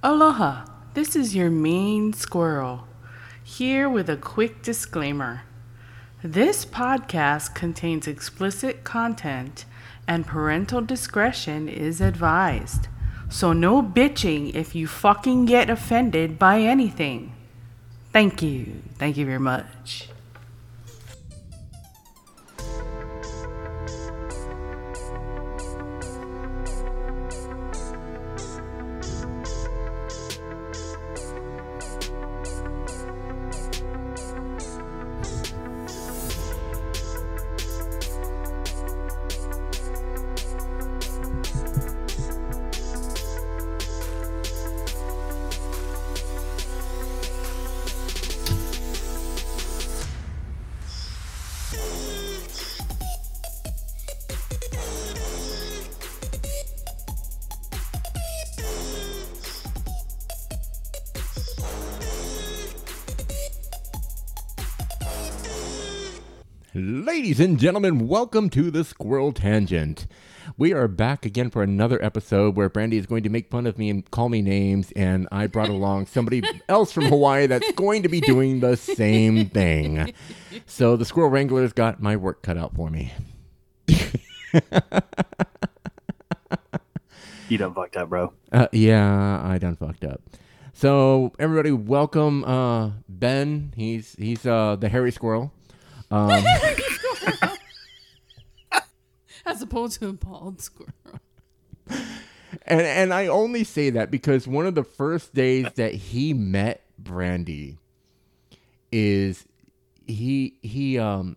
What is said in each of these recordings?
Aloha, this is your mean squirrel, here with a quick disclaimer. This podcast contains explicit content and parental discretion is advised. So no bitching if you fucking get offended by anything. Thank you. Thank you very much. Ladies and gentlemen, welcome to the Squirrel Tangent. We are back again for another episode where Brandy is going to make fun of me and call me names, and I brought along somebody else from Hawaii that's going to be doing the same thing. So the Squirrel Wrangler's got my work cut out for me. You done fucked up, bro. Uh, yeah, I done fucked up. So everybody, welcome uh, Ben. He's he's uh, the hairy squirrel. Um, As opposed to a bald squirrel. and and I only say that because one of the first days that he met Brandy is he he um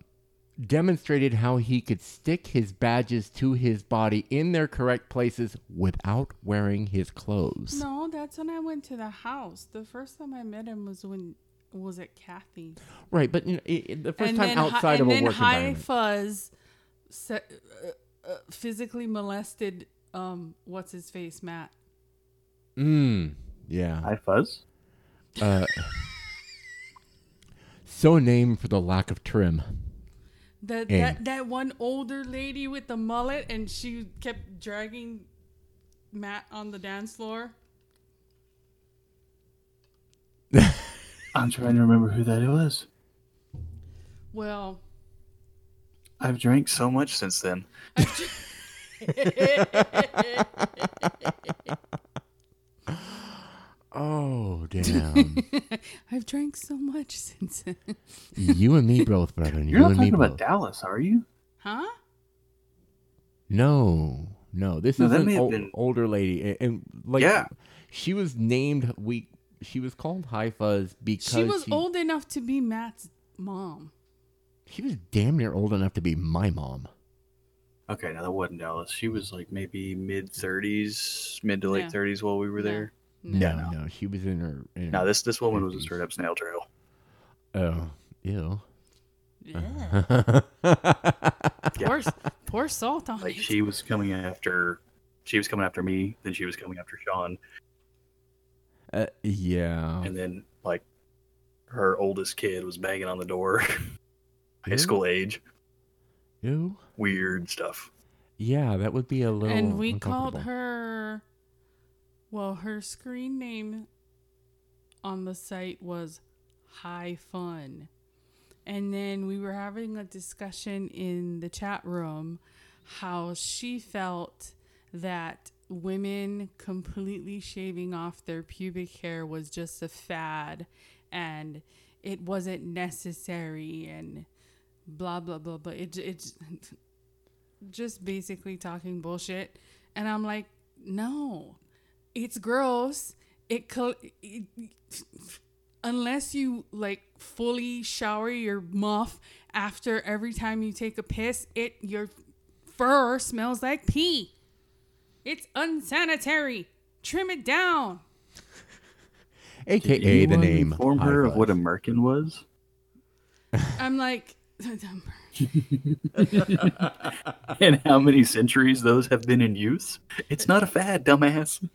demonstrated how he could stick his badges to his body in their correct places without wearing his clothes. No, that's when I went to the house. The first time I met him was when was it Kathy? Right, but you know, it, the first time then Hi- outside of a work High environment. Fuzz se- uh, physically molested um what's his face Matt. Mm, yeah. Hi, Fuzz. Uh, so named for the lack of trim. That And- that that one older lady with the mullet and she kept dragging Matt on the dance floor. I'm trying to remember who that was. Well, I've drank so much since then. Oh, damn. I've drank so much since then. you and me both, brother. You're you not and me talking about both. Dallas, are you? Huh? No, no. This No, is an may ol- been- older lady, and, and like, Yeah. she was named. We she was called High Fuzz because She was old enough to be Matt's mom. She was damn near old enough to be my mom. Okay, now that wasn't Dallas. She was like maybe mid 30s, mid to late Yeah. 30s while we were there. No, No. no, she was in her. In Now this this woman was a straight up snail trail. Oh, ew. Yeah. Yeah. Poor, poor salt on Like it. she was coming after, she was coming after me. Then she was coming after Sean, Uh, yeah. and then like her oldest kid was banging on the door, high Ew. school age. Ew. Weird stuff. Yeah, that would be a little. and we called her well her screen name on the site was high fun and then we were having a discussion in the chat room how she felt that women completely shaving off their pubic hair was just a fad and it wasn't necessary and blah blah blah blah it, it's just basically talking bullshit. And i'm like no it's gross. It, col- it unless you like fully shower your muff after every time you take a piss it your fur smells like pee. It's unsanitary. Trim it down. Did AKA the anyone name. Inform her of what a merkin was. i'm like and how many centuries those have been in use. It's not a fad, dumbass.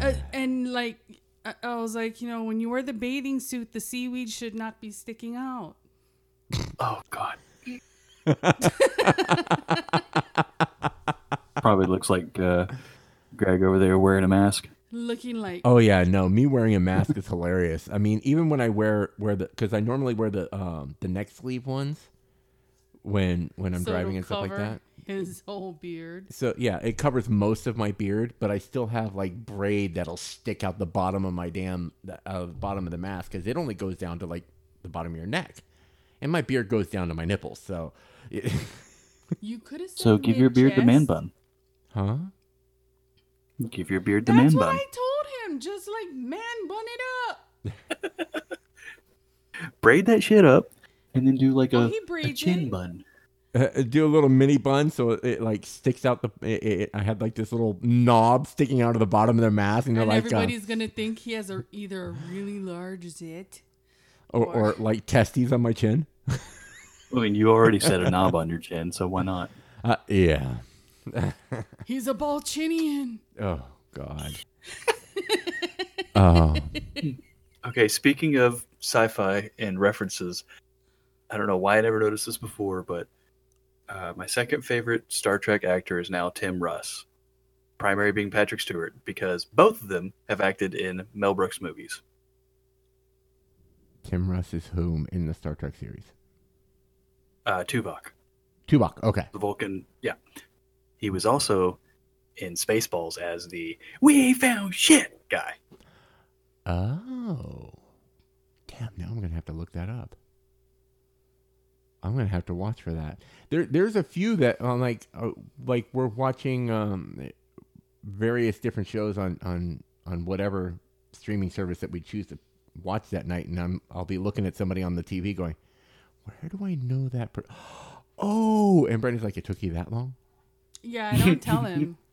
uh, and like I, I was like you know when you wear the bathing suit the seaweed should not be sticking out Oh God. Probably looks like uh, Greg over there wearing a mask. looking like Oh yeah, no, me wearing a mask is hilarious. I mean, even when I wear wear the because I normally wear the um the neck sleeve ones when when I'm so driving it'll and stuff like cover that. His whole beard. So yeah, it covers most of my beard, but I still have like braid that'll stick out the bottom of my damn uh, bottom of the mask because it only goes down to like the bottom of your neck, and my beard goes down to my nipples. So, You could have So give your beard the man bun. huh? Give your beard the That's man what bun. I told him. Just like man, bun it up. Braid that shit up, and then do like Oh, a, he a chin it. bun. Uh, do a little mini bun so it, it, like sticks out the. It, it, I had like this little knob sticking out of the bottom of their mask, and they're And like, uh, everybody's gonna think he has a either a really large zit. or, or like testes on my chin. I mean, you already said a knob on your chin, so why not? Uh, yeah. He's a Ballchinian. Oh God. oh. Okay, speaking of sci-fi and references, I don't know why I never noticed this before, but uh, my second favorite Star Trek actor is now Tim Russ. Primary being Patrick Stewart, because both of them have acted in Mel Brooks movies. Tim Russ is whom in the Star Trek series? Uh, Tuvok, Tuvok. Okay. the Vulcan. Yeah, he was also in Spaceballs as the "We found shit" guy. Oh. Damn. Now I'm gonna have to look that up. I'm gonna have to watch for that. There, there's a few that uh, like, uh, like we're watching um, various different shows on on on whatever streaming service that we choose to watch that night, and I'm I'll be looking at somebody on the TV going, "Where do I know that?" Per- oh, and Brenda's like, "It took you that long?" Yeah, I don't tell him.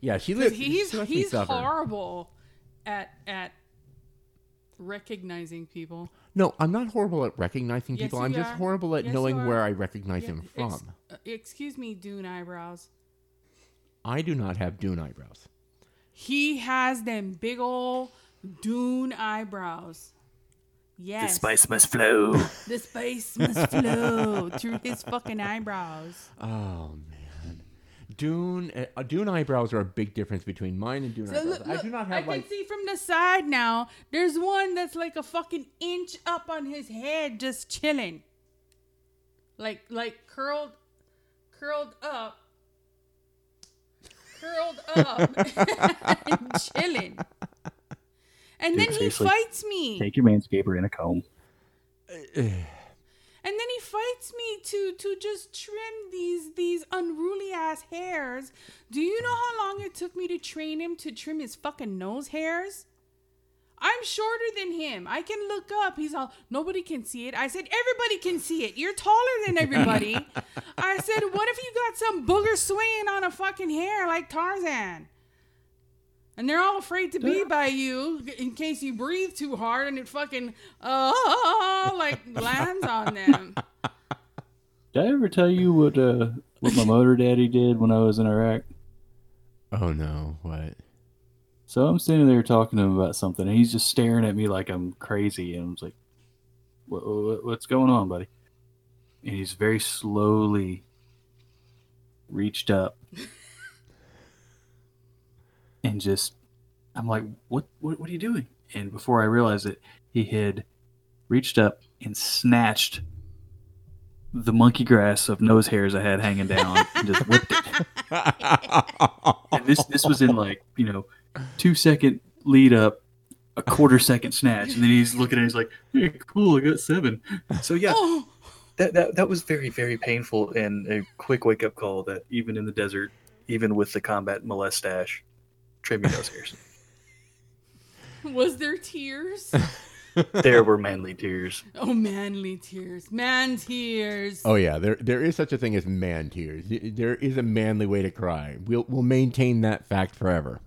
Yeah, she lives. he's he's horrible at at recognizing people. No, I'm not horrible at recognizing Yes, people. I'm just are. horrible at Yes, knowing you where. I recognize Yeah, him ex- from. uh, excuse me, Dune eyebrows. I do not have Dune eyebrows. He has them big ol' Dune eyebrows. Yes. The spice must flow. The spice must flow through his fucking eyebrows. Oh man, Dune uh, Dune eyebrows are a big difference between mine and Dune So eyebrows. look, I do not have. I have can see from the side now. There's one that's like a fucking inch up on his head, just chilling. Like like curled, curled up, curled up, and chilling. And Dude, then he fights me. Take your manscaper in a comb. And then he fights me to to just trim these these unruly ass hairs. Do you know how long it took me to train him to trim his fucking nose hairs? I'm shorter than him. I can look up. He's all nobody can see it. I said everybody can see it. You're taller than everybody. I said what if you got some booger swinging on a fucking hair like Tarzan? And they're all afraid to be by you in case you breathe too hard and it fucking uh like lands on them. Did I ever tell you what uh, what my motor daddy did when I was in Iraq? Oh no, what? So I'm standing there talking to him about something, and he's just staring at me like I'm crazy. And I'm like, what, what, "What's going on, buddy?" And he's very slowly reached up and just, I'm like, "What? What, what are you doing?" And before I realized it, he had reached up and snatched the monkey grass of nose hairs I had hanging down and just whipped it. And this this was in like you know two second lead up, a quarter second snatch, and then he's looking at it, he's like, "Hey, cool, I got seven. So yeah, Oh, that that that was very very painful and a quick wake up call that even in the desert, even with the combat molestache, trim your nose hairs. was there tears? there were manly tears. Oh, manly tears. Man tears. Oh yeah, there there is such a thing as man tears. There is a manly way to cry. We'll we'll maintain that fact forever.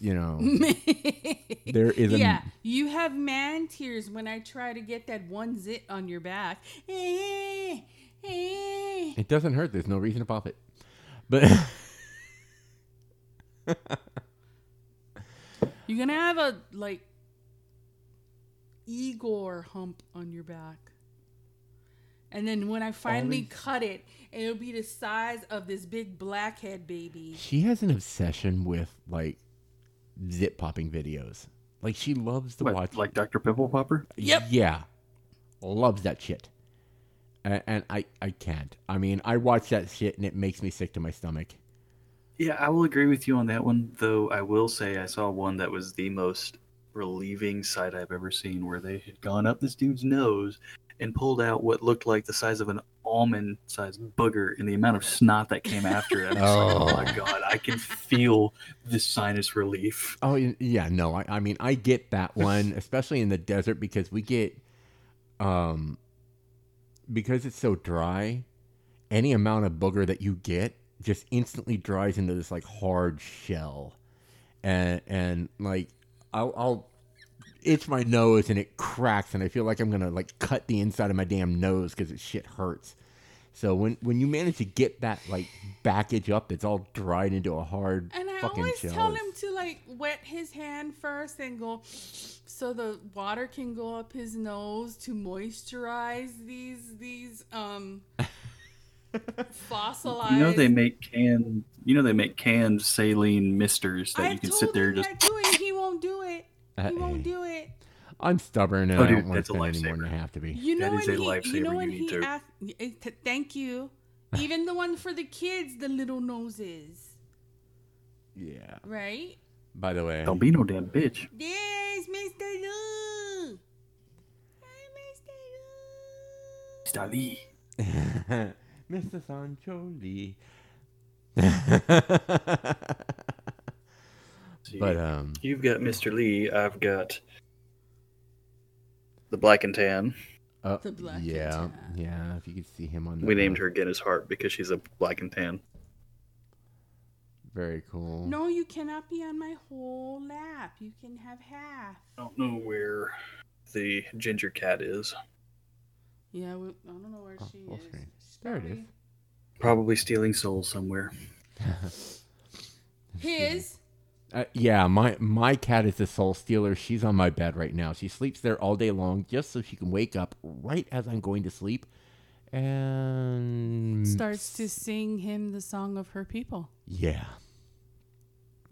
You know, there is a yeah, you have man tears when I try to get that one zit on your back. Eh, eh. It doesn't hurt. There's no reason to pop it. But You're gonna have a like Igor hump on your back. And then when I finally Always- cut it, it'll be the size of this big blackhead baby. she has an obsession with like zip popping videos. Like she loves to What, watch. like Dr. Pimple Popper? Yep. Yeah, loves that shit. And, and I I can't. I mean, I watch that shit and it makes me sick to my stomach. Yeah, I will agree with you on that one, though I will say I saw one that was the most relieving sight I've ever seen where they had gone up this dude's nose and pulled out what looked like the size of an almond sized booger and the amount of snot that came after it. I was like, oh my Oh. god, I can feel the sinus relief. Oh yeah, no, I, I mean I get that one, especially in the desert because we get, um, because it's so dry, any amount of booger that you get just instantly dries into this like hard shell, and and like I'll, I'll itch my nose and it cracks and I feel like I'm gonna like cut the inside of my damn nose because it shit hurts. So when when you manage to get that like backage up it's all dried into a hard And I fucking always shell, tell him to like wet his hand first and go so the water can go up his nose to moisturize these these um fossilized You know they make canned. You know they make canned saline misters that I you can told sit there him just. that too, and he won't do it. He Uh, won't do it. I'm stubborn and Oh, I don't want that's to spend any more than I have to be. You know That is when a he, lifesaver you know you when need he to. asked, eh, thank you. Even the one for the kids, the little noses, Yeah. right? By the way, Don't be no damn bitch. There's Mr. Lou. Hi, Mr. Lou. Stali. Mr. Sancho Lee. but um, You've got Mr. Lee. I've got the black and tan. uh, The black and yeah, tan. yeah. If you could see him on the We named her Guinness Heart because she's a black and tan. Very cool. No, you cannot be on my whole lap. You can have half. I don't know where the ginger cat is. Yeah, we, I don't know where Oh, she is. screen. She's There it is. probably- Probably stealing souls somewhere. His. Uh, yeah, my my cat is a soul stealer. She's on my bed right now. She sleeps there all day long just so she can wake up right as I'm going to sleep, and starts to sing him the song of her people. Yeah.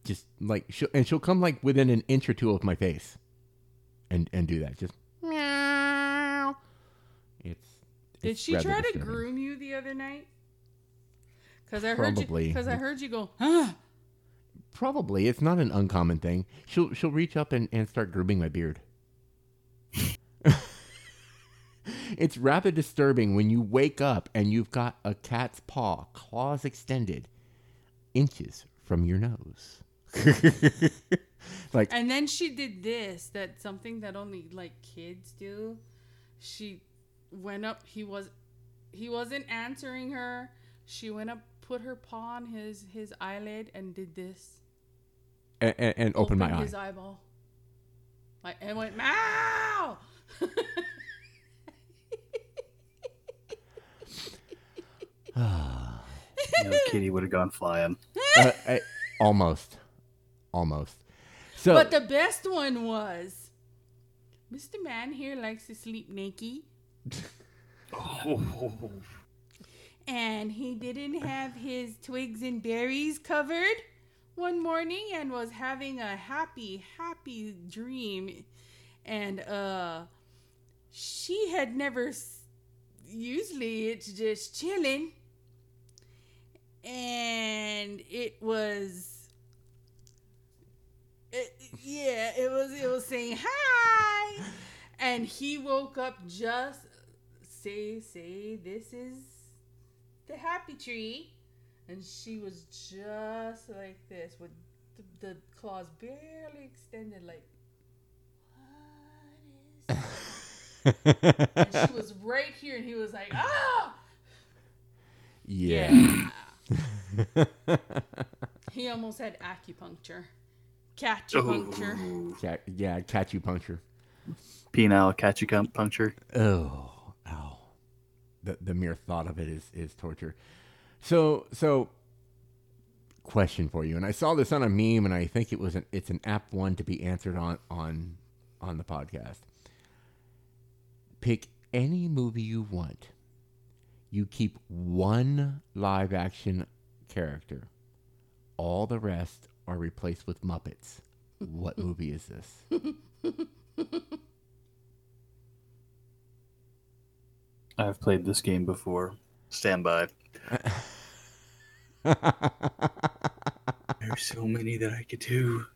Just like she'll and she'll come like within an inch or two of my face, and and do that. Just meow. It's. Did she try to disturbing. groom you the other night? Because I heard Probably. you. Because I heard you go. Huh? Probably, it's not an uncommon thing. She'll she'll reach up and, and start grooming my beard. it's rather disturbing when you wake up and you've got a cat's paw, claws extended, inches from your nose. like And then she did this. That something that only like kids do. She went up. He was. He wasn't answering her. She went up, put her paw on his his eyelid, and did this. and, and, and open my eye. his eyeball. Like and went meow. You know, Kitty would have gone flying. Uh, I- almost, almost. So But the best one was Mr. Man here likes to sleep naked. And he didn't have his twigs and berries covered one morning and was having a happy, happy dream. And uh she had never usually it's just chilling. And it was it, yeah, it was it was saying hi. And he woke up just say say this is the happy tree and she was just like this with the, the claws barely extended like what is and she was right here and he was like ah yeah. he almost had acupuncture catchupuncture Ooh. Cat, yeah, catch you puncture. Penile catchupuncture. Oh, ow. The the mere thought of it is is torture. So so question for you. And I saw this on a meme and I think it was an it's an app one to be answered on on on the podcast. Pick any movie you want. You keep one live action character. All the rest are replaced with Muppets. what movie is this? I've played this game before. Stand by. There's so many that I could do.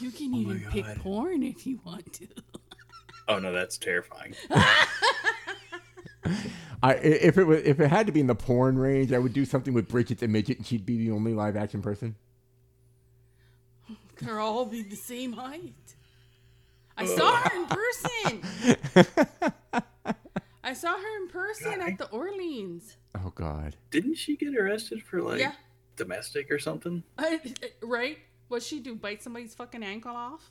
You can Oh even pick porn if you want to. Oh no, that's terrifying. I i- if it was if it had to be in the porn range, I would do something with Bridget the midget, and she'd be the only live action person. They're all be the same height. I saw her in person. I saw her in person at the Orleans. Oh God. Didn't she get arrested for like Yeah. domestic or something? I, right? What'd she do? Bite somebody's fucking ankle off?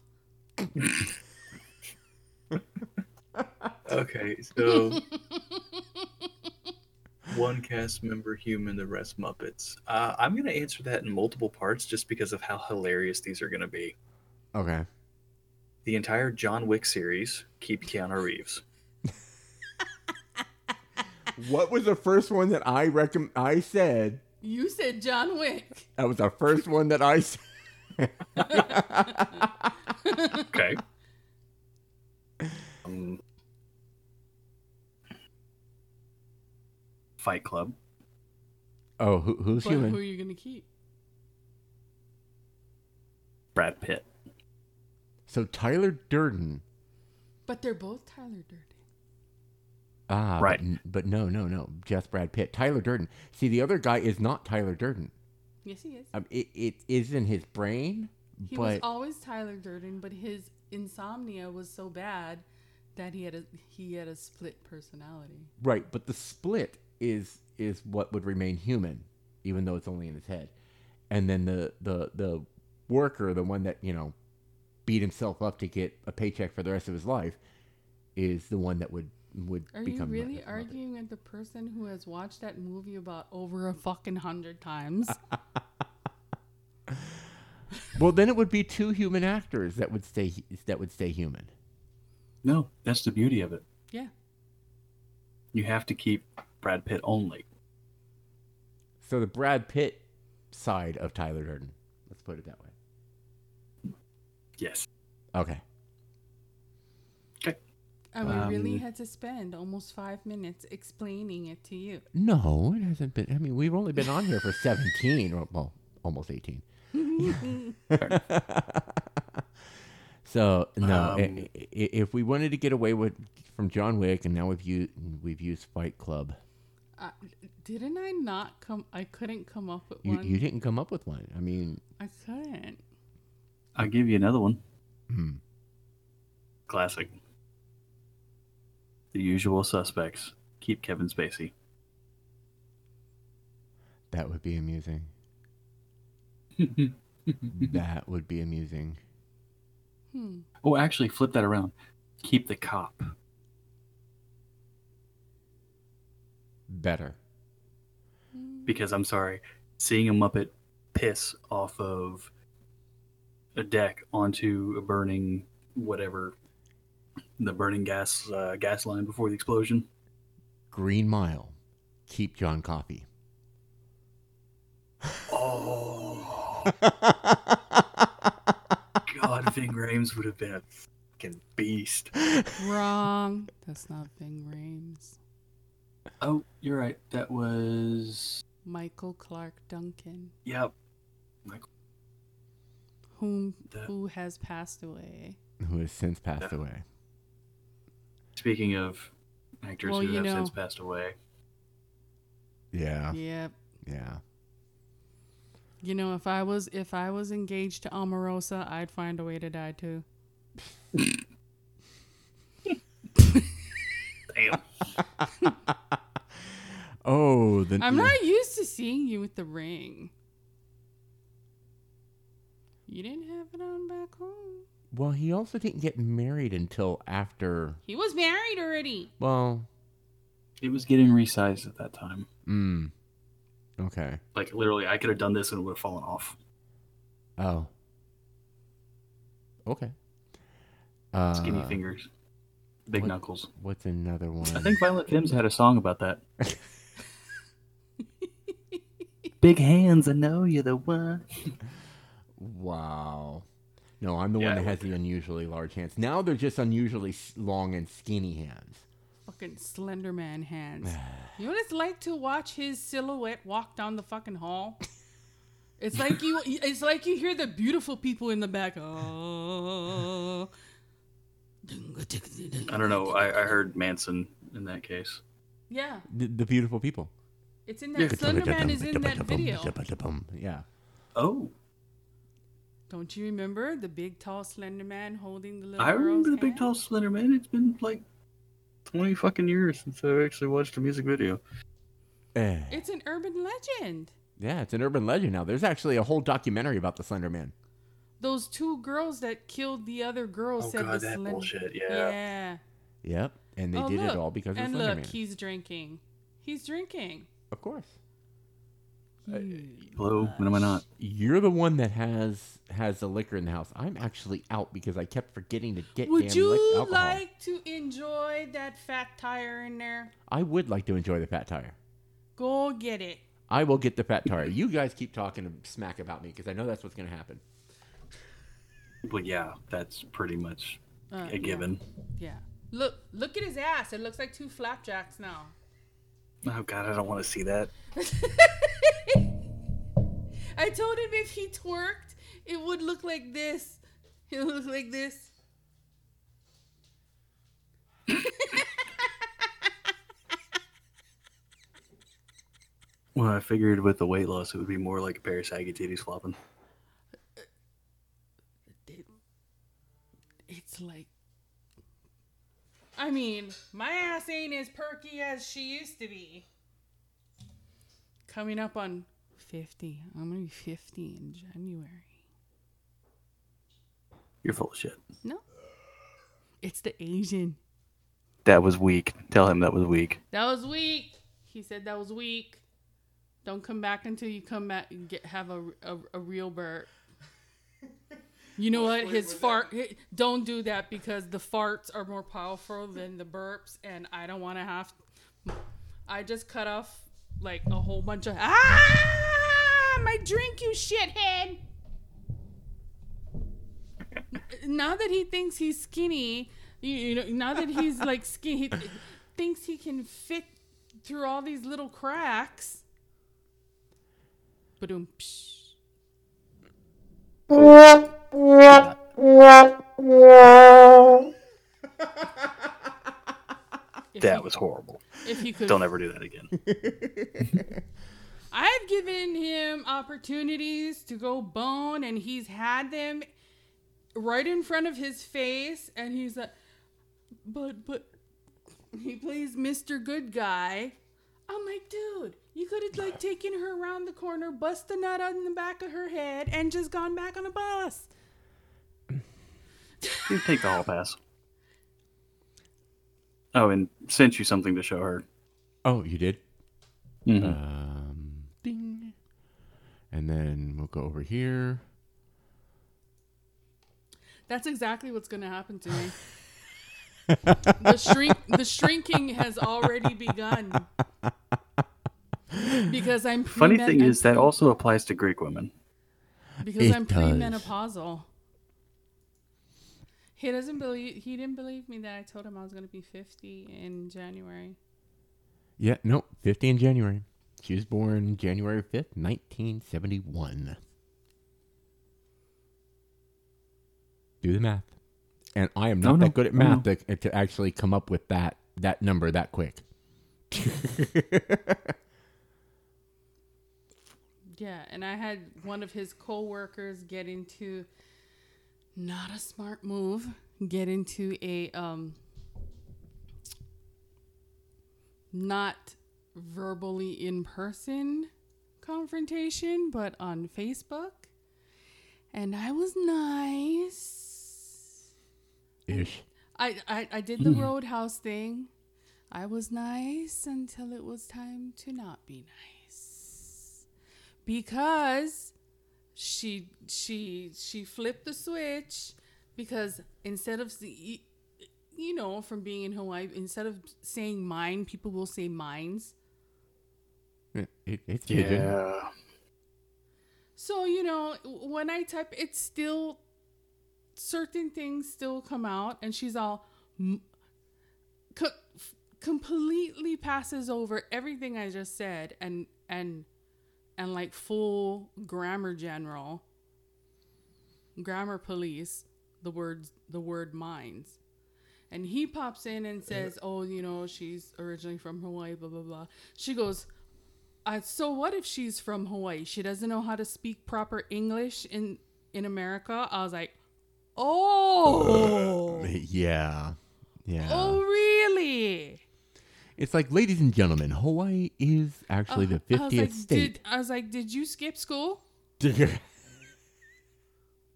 Okay, so one cast member human, the rest Muppets. Uh, I'm gonna answer that in multiple parts just because of how hilarious these are gonna be. Okay. The entire John Wick series, keep Keanu Reeves. What was the first one that I recomm I said? You said John Wick. That was the first one that I said. Okay. um, Fight Club. Oh, who, who's But who are you gonna keep? Brad Pitt. So Tyler Durden. But they're both Tyler Durden. Ah, Right. But, but no, no, no. Just Brad Pitt. Tyler Durden. See, the other guy is not Tyler Durden. Yes, he is. Um, it, it is in his brain, He was always Tyler Durden, but his insomnia was so bad that he had a he had a split personality. right. But the split is is what would remain human, even though it's only in his head. And then the the the worker, the one that you know beat himself up to get a paycheck for the rest of his life, is the one that would would Are you become. really Muppet- Muppet. arguing with the person who has watched that movie about over a fucking hundred times? Well, then it would be two human actors that would stay that would stay human. No, that's the beauty of it. yeah. You have to keep Brad Pitt only. So the Brad Pitt side of Tyler Durden. Let's put it that way. Yes. Okay. And we really Um, had to spend almost five minutes explaining it to you. No, it hasn't been. I mean, we've only been on here for 17, or well, almost 18. so no, Um, i- i- if we wanted to get away with from John Wick, and now we've used we've used Fight Club. Uh, didn't I not come? I couldn't come up with You, one. you didn't come up with one. I mean, I couldn't. I'll give you another one. hmm, Classic. The usual suspects. Keep Kevin Spacey. that would be amusing. that would be amusing. Hmm. oh, actually, flip that around. Keep the cop. Better. Because I'm sorry, seeing a Muppet piss off of a deck onto a burning whatever, the burning gas uh, gas line before the explosion. Green Mile. Keep John Coffey. Oh God, Ving Rhames would have been a fucking beast. Wrong. That's not Ving Rhames. Oh, you're right. That was Michael Clarke Duncan, yep. Whom The- who has passed away. Who has since passed Yeah. away. Speaking of actors Well, who you have know- since passed away, Yeah. Yep. Yeah. You know, if I was if I was engaged to Omarosa, I'd find a way to die too. damn. Oh, the I'm not used to seeing you with the ring. You didn't have it on back home. Well, he also didn't get married until after. He was married already. Well, It was getting resized at that time. mm. Okay. Like literally, I could have done this and it would have fallen off. Oh. Okay. Uh, Skinny fingers, big what- knuckles. What's another one? I think Violent Femmes had a song about that. big hands, I know you're the one. Wow. No, I'm the Yeah, one that has the unusually large hands. Now they're just unusually long and skinny hands. Fucking Slender Man hands. you know what it's like to watch his silhouette walk down the fucking hall? It's like you. It's like you hear the beautiful people in the back. Oh. I don't know. I, I heard Manson in that case. Yeah, The, the beautiful people. it's in that Slender Man is in that video. Yeah. Oh, Don't you remember the big tall Slender Man holding the little I girl's remember the big tall slender man. It's been like twenty fucking years since I actually watched a music video. Eh. It's an urban legend. Yeah, it's an urban legend now. There's actually a whole documentary about the Slender Man. Those two girls that killed the other girl Oh, said God, the that Slender. bullshit, yeah. Yeah. Yep. And they Oh, did it all because of and Slender look, Man. he's drinking. He's drinking. Of course. Hello, when am I not? You're the one that has has the liquor in the house. I'm actually out because I kept forgetting to get Would damn you lic- alcohol. like to enjoy that fat tire in there? I would like to enjoy the fat tire. Go get it. I will get the fat tire. You guys keep talking smack about me because I know that's what's going to happen. Well, yeah, that's pretty much Uh, a given. Yeah. Look, look at his ass. It looks like two flapjacks now. Oh God, I don't want to see that. I told him if he twerked, it would look like this. It would look like this. Well, I figured with the weight loss, it would be more like a pair of saggy titties flopping. It's like. I mean, my ass ain't as perky as she used to be. Coming up on 50. I'm going to be 50 in January. You're full of shit. No. It's the Asian. That was weak. Tell him that was weak. That was weak. He said that was weak. Don't come back until you come back and get have a, a, a real burp. You know what? His fart. hi- Don't do that because the farts are more powerful than the burps, and I don't want to have. I just cut off like a whole bunch of ah my drink, you shithead. Now that he thinks he's skinny, you, you know, now that he's like skinny, he th- thinks he can fit through all these little cracks. Ba-doom, psh. That was horrible. If he could, Don't ever do that again. I've given him opportunities to go bone, and he's had them right in front of his face, and he's like, but but he plays Mr. Good Guy. I'm like, dude, you could have like taken her around the corner, bust a nut on the back of her head, and just gone back on a bus. You take the hall pass. Oh, and sent you something to show her. Oh, you did? Mhm. Um, ding. And then we'll go over here. That's exactly what's going to happen to me. the shrink, the shrinking has already begun. Because I'm Funny thing is that also applies to Greek women. because It I'm does. premenopausal. He doesn't believe he didn't believe me that I told him I was going to be 50 in January. Yeah, no, 50 in January. She was born January 5th, 1971. Do the math. And I am not no, that good at no, math to, to actually come up with that that number that quick. Yeah, and I had one of his coworkers get into not a smart move, get into a um not verbally in person confrontation, but on Facebook. And I was nice. Ish. I, I, I did the hmm. roadhouse thing. I was nice until it was time to not be nice. Because she she she flipped the switch because instead of you know from being in Hawaii instead of saying mine people will say mines. It, it, it's Pidgin. Yeah. So, you know, when I type, it's still certain things still come out, and she's all m- co- completely passes over everything I just said, and and and like full grammar general, grammar police, the words the word minds. And he pops in and says, "Oh, you know, she's originally from Hawaii, blah blah blah." She goes, uh, "So what if she's from Hawaii? She doesn't know how to speak proper English in in America." I was like, "Oh, Yeah. Yeah. oh, really?" It's like, ladies and gentlemen, Hawaii is actually the Uh, I was 50th like, state. Did, I was like, "Did you skip school?"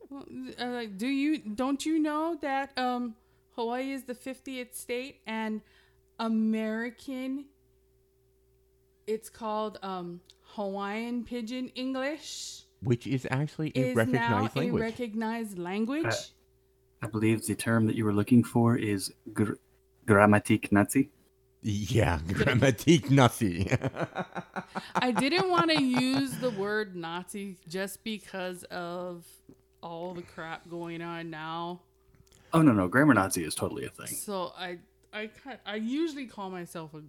Well, I was like, do you don't you know that um, Hawaii is the 50th state and American? It's called um, Hawaiian Pidgin English Which is actually a is now recognized a language. recognized language. Uh, I believe the term that you were looking for is gr- grammatik nazi. yeah, grammatik Nazi. I didn't want to use the word Nazi just because of all the crap going on now. Oh no, no, grammar Nazi is totally a thing. So I I I usually call myself a,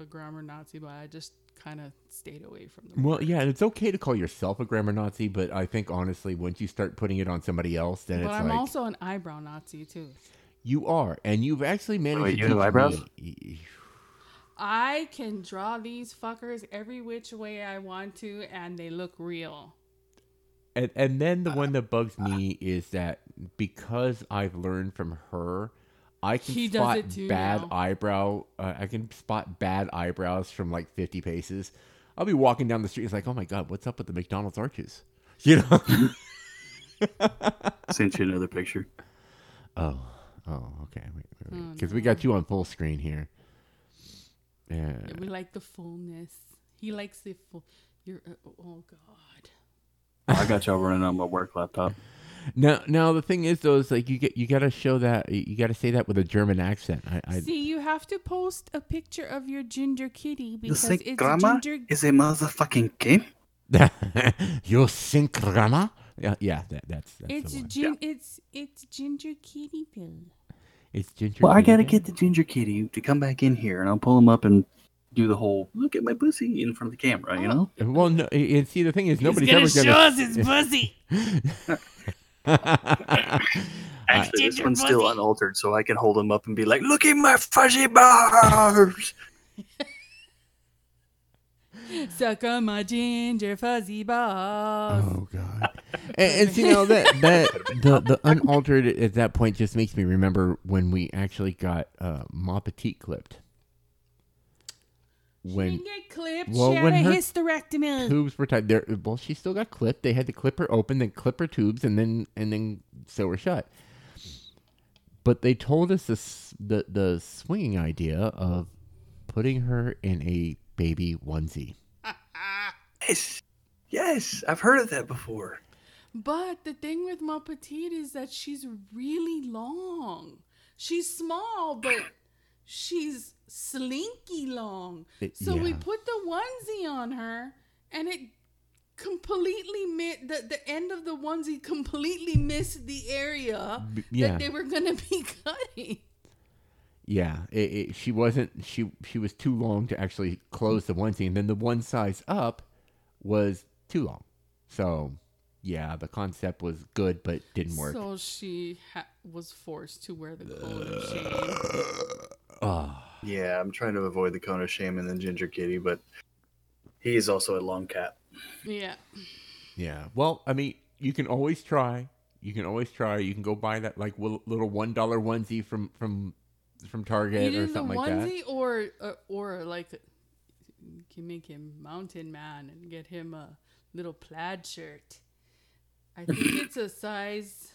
a grammar Nazi, but I just kind of stayed away from them. well, yeah, and it's okay to call yourself a grammar Nazi, but I think honestly, once you start putting it on somebody else, then it's but it's I'm like also an eyebrow Nazi too. you are, and you've actually managed Wait, to you have teach eyebrows? me- I can draw these fuckers every which way I want to, and they look real. And and then the uh, one that bugs uh, me is that because I've learned from her, I can He does spot it too bad now. eyebrow. Uh, I can spot bad eyebrows from like fifty paces. I'll be walking down the street. It's like, oh my god, what's up with the McDonald's arches? You know? Sent you another picture. oh, oh, okay. Oh, Because we got you on full screen here. Yeah. We like the fullness. He likes the full. You're uh, oh god. I got y'all running on my work laptop. Now, now the thing is though, is like you get you got to show that you got to say that with a German accent. I, I See, you have to post a picture of your ginger kitty You because think it's grammar ginger. is a motherfucking game? you think grammar? Yeah, yeah, that, that's that's It's the one. gin, it's it's ginger kitty pill. It's ginger. Well, I gotta Kitty. get the ginger kitty to come back in here, and I'll pull him up and do the whole look at my pussy in front of the camera. You know, Well, no, and see the thing is nobody's ever gonna. us his pussy. actually, this ginger one's still unaltered, so I can hold him up and be like, "Look at my fuzzy bars." Suck on my ginger fuzzy balls. Oh God! and, and you know that that the the unaltered at that point just makes me remember when we actually got uh, Ma Petite clipped. She When didn't get clipped. well, she had when a her hysterectomy. tubes were tied, there. Well, she still got clipped. They had to clip her open, then clip her tubes, and then and then sew her shut. But they told us this the the swinging idea of putting her in a baby onesie. Yes, yes, I've heard of that before. But the thing with Ma Petite is that she's really long. She's small, but she's slinky long. It- so we put the onesie on her, and it completely mi- the the end of the onesie completely missed the area B- yeah. that they were gonna be cutting. Yeah, it, it, she wasn't. She she was too long to actually close the onesie, and then the one size up was too long. So, yeah, the concept was good, but didn't work. So she ha- was forced to wear the shame. oh, Yeah, I'm trying to avoid the cone of shame and then Ginger Kitty, but he is also a long cat. Yeah. yeah. Well, I mean, you can always try. You can always try. You can go buy that like little one dollar onesie from from from Target or Either the something like that. onesie or uh, or like you can make him mountain man and get him a little plaid shirt. I think it's a size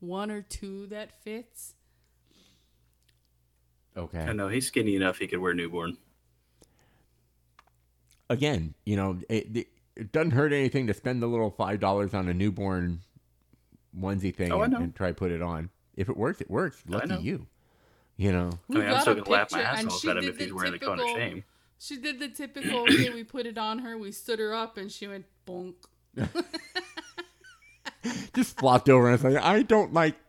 one or two that fits. Okay. I know he's skinny enough he could wear newborn. Again, you know, it, it, it doesn't hurt anything to spend the little five dollars on a newborn onesie thing Oh, and, know. and try put it on. If it works, it works. Lucky know. you. You know. We I mean, I'm got still a gonna laugh my picture, ass and off she at him did if he's the wearing the cone of typical- shame. She did the typical. okay, we put it on her. We stood her up, and she went bonk. Just flopped over and said, I don't like.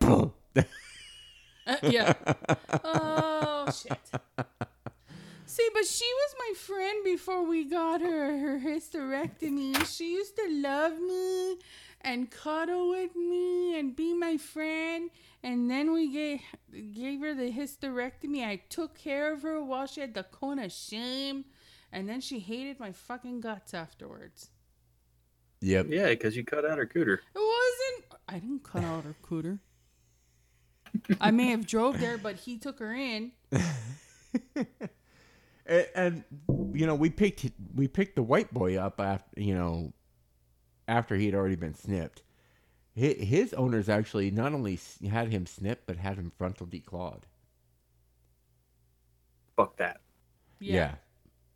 Uh, yeah. Oh shit. See, but she was my friend before we got her her hysterectomy. She used to love me and cuddle with me and be my friend. And then we gave gave her the hysterectomy. I took care of her while she had the cone of shame. And then she hated my fucking guts afterwards. Yep. Yeah, because you cut out her cooter. It wasn't. I didn't cut out her cooter. I may have drove there, but he took her in. And, and you know, we picked we picked the white boy up after you know after he had already been snipped. His, his owners actually not only had him snipped but had him frontal declawed. Fuck that. Yeah.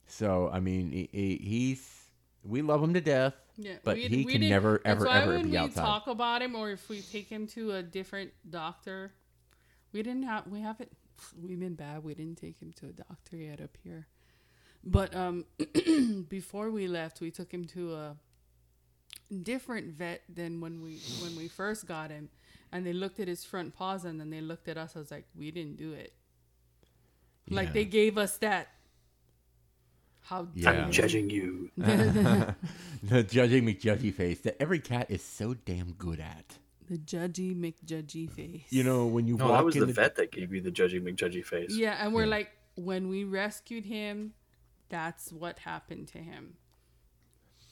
So I mean, he, he, he's we love him to death. Yeah, But we- he we can never, that's ever, why ever when be we outside. talk about him, or if we take him to a different doctor, we didn't have, we haven't, we've been bad. We didn't take him to a doctor yet up here, but um, before we left, we took him to a different vet than when we when we first got him, and they looked at his front paws, and then they looked at us. I was like, we didn't do it. Like they gave us that. How Yeah. dare I'm you. judging you. the judging McJudgy face that every cat is so damn good at. The judgy McJudgy face. You know, when you No, walk that was in the the vet that gave you the judging McJudgy face. Yeah, and we're Yeah. like, when we rescued him, that's what happened to him.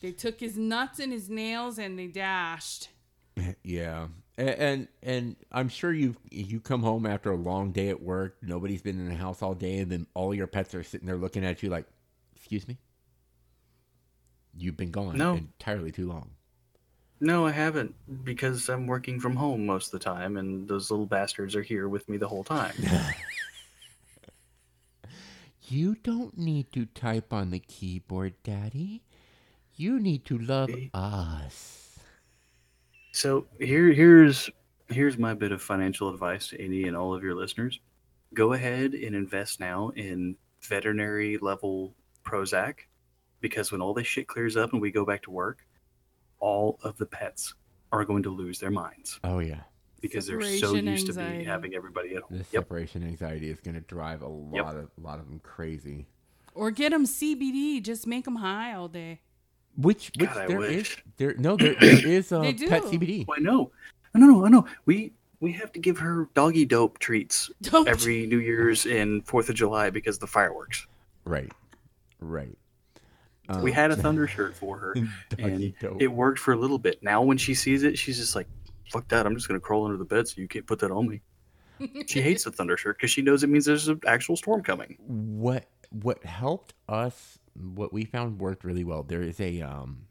They took his nuts and his nails and they dashed. Yeah, and, and and I'm sure you you come home after a long day at work. Nobody's been in the house all day, and then all your pets are sitting there looking at you like, "Excuse me, you've been gone No. entirely too long." No, I haven't because I'm working from home most of the time, and those little bastards are here with me the whole time. You don't need to type on the keyboard, Daddy. You need to love See? us. So here, here's here's my bit of financial advice to any and all of your listeners. Go ahead and invest now in veterinary level Prozac, because when all this shit clears up and we go back to work, all of the pets are going to lose their minds Oh yeah, because they're so Separation used to anxiety. be having everybody at home. this Yep. separation anxiety is going to drive a lot Yep. of a lot of them crazy. Or get them CBD, just make them high all day. Which which God, I there is wish. there no there, there is uh, They pet do. CBD. Oh, I know. No, no, I know. We we have to give her doggy dope treats Don't every New Year's and Fourth of July because of the fireworks. Right, right. We had a thunder shirt for her, and dope. it worked for a little bit. Now when she sees it, she's just like, "Fuck that! I'm just gonna crawl under the bed so you can't put that on me." she hates the thunder shirt because she knows it means there's an actual storm coming. what what helped us what we found worked really well there is a um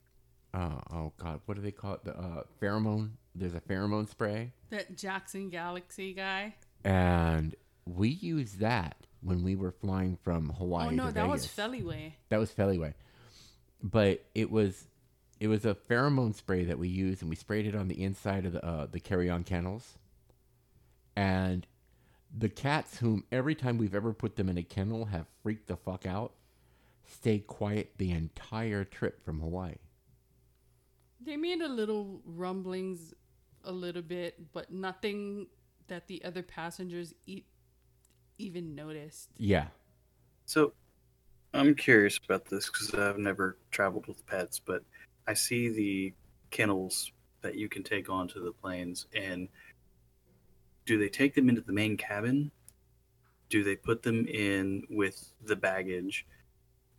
uh, oh god what do they call it the uh, pheromone there's a pheromone spray that Jackson Galaxy guy. and we used that when we were flying from hawaii to Vegas. oh no, to that was Vegas. Feliway. that was Feliway. But it was it was a pheromone spray that we used and we sprayed it on the inside of the uh, the carry-on kennels. And the cats whom every time we've ever put them in a kennel have freaked the fuck out stayed quiet the entire trip from hawaii. They made a little rumblings, a little bit, but nothing that the other passengers e- even noticed. yeah. So, I'm curious about this because I've never traveled with pets, but I see the kennels that you can take onto the planes, and do they take them into the main cabin? Do they put them in with the baggage?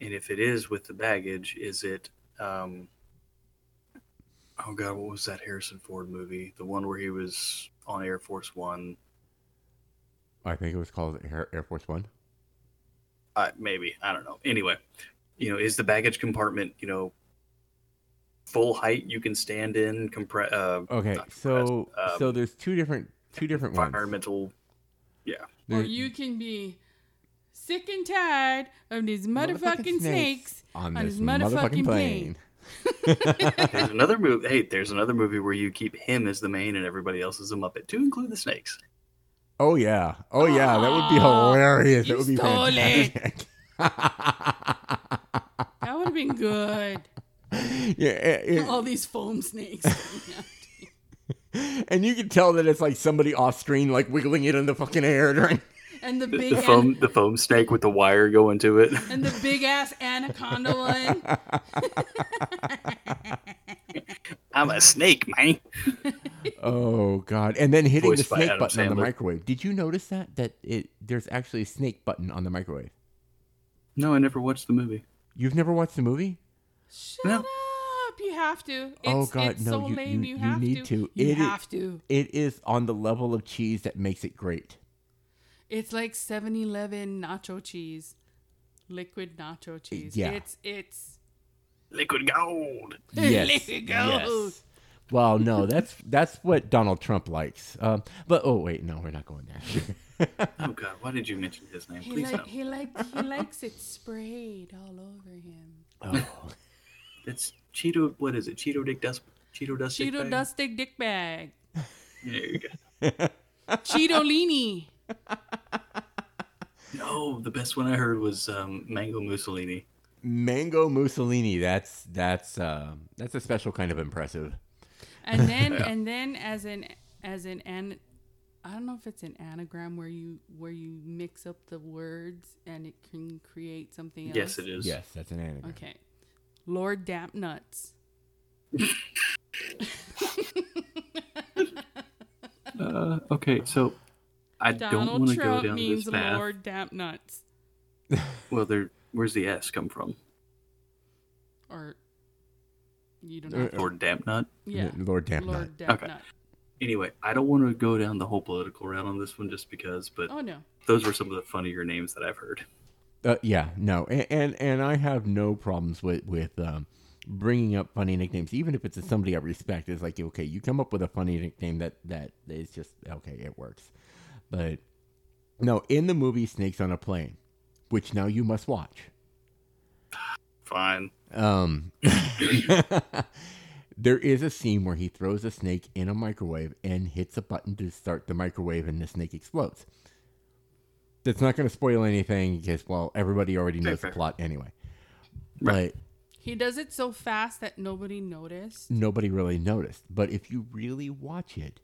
And if it is with the baggage, is it? Um, oh God, what was that Harrison Ford movie? The one where he was on Air Force One. i think it was called air, air force one uh, maybe I don't know. Anyway, you know, is the baggage compartment you know full height you can stand in? Compre- uh, okay so compressed, so um, there's two different two different ones environmental. Yeah, Or you can be sick and tired of these motherfucking snakes, on on this this motherfucking motherfucking plane. there's another movie. Hey, there's another movie where you keep him as the main and everybody else is a muppet, to include the snakes. Oh yeah, oh yeah, that would be ah, hilarious. you That would be stole it. fantastic. That would have been good. yeah, and, and- All these foam snakes. and you can tell that it's like somebody off screen, like wiggling it in the fucking air during. and the The, big the foam, the foam snake with the wire going to it. and the big ass anaconda one. I'm a snake, man. Oh god! And then hitting the Voiced by snake Adam button on the microwave. Did you notice that? That it there's actually a snake button on the microwave. No, I never watched the movie. You've never watched the movie? Shut No. up! You have to. It's, Oh, God, it's no, so you- lame. you- You, you have need to. to. You It is- have to. It is on the level of cheese that makes it great. It's like 7-Eleven nacho cheese, liquid nacho cheese. yeah. It's it's Liquid gold. Yes. Liquid gold. yes. Well, no, that's that's what Donald Trump likes. Um, but oh wait, no, we're not going there. Oh God, why did you mention his name? he Please like don't. he like he likes it sprayed all over him. oh. It's Cheeto. What is it? Cheeto Dick Dust. Cheeto Dust. Dick Cheeto Bag? dusty dick bag. There you go. Cheetolini. No, the best one I heard was um, Mango Mussolini. Mango Mussolini. That's that's uh, that's a special kind of impressive. And then and then as an as an an I don't know if it's an anagram where you where you mix up the words and it can create something else. Yes, it is. Yes, that's an anagram. Okay. Lord Damp Nuts. Uh, okay, so I don't Donald want to go Trump down means this path. Lord Damp Nuts. Well, there. Where's the S come from? Or you don't Uh, know. Lord Damp Nut. yeah. Lord Damp Nut. Lord Damp Okay. Anyway, I don't want to go down the whole political route on this one just because, but Oh no. those were some of the funnier names that I've heard. Uh, yeah, no, and, and and I have no problems with with um, bringing up funny nicknames, even if it's a somebody I respect. It's like okay, you come up with a funny nickname that that is just okay, it works. But no, in the movie Snakes on a Plane, which now you must watch. Fine. Um, there is a scene where he throws a snake in a microwave and hits a button to start the microwave, and the snake explodes. That's not going to spoil anything because, well, everybody already knows the plot anyway. Right. But He does it so fast that nobody noticed. nobody really noticed. But if you really watch it,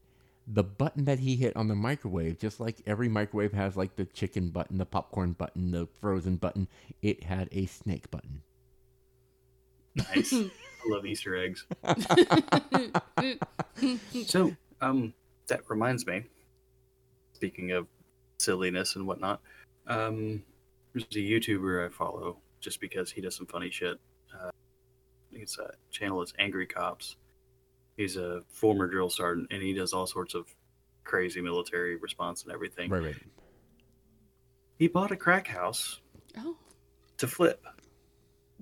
the button that he hit on the microwave, just like every microwave has like the chicken button, the popcorn button, the frozen button, it had a snake button. Nice. I love Easter eggs. so, um, that reminds me. Speaking of silliness and whatnot, um, there's a YouTuber I follow just because he does some funny shit. Uh, I think it's a channel is Angry Cops. He's a former drill sergeant, and he does all sorts of crazy military response and everything. Right, right. He bought a crack house Oh. to flip.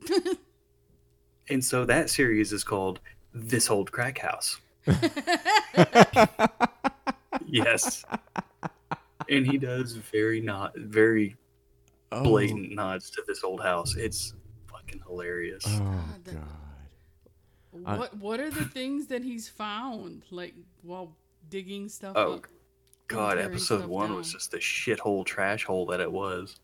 and so that series is called This Old Crack House. yes. And he does very not very Oh, blatant nods to this old house. It's fucking hilarious. Oh, God, that- God. I- What what are the things that he's found like while digging stuff Oh, up? God, episode stuff one was just the shithole trash hole that it was.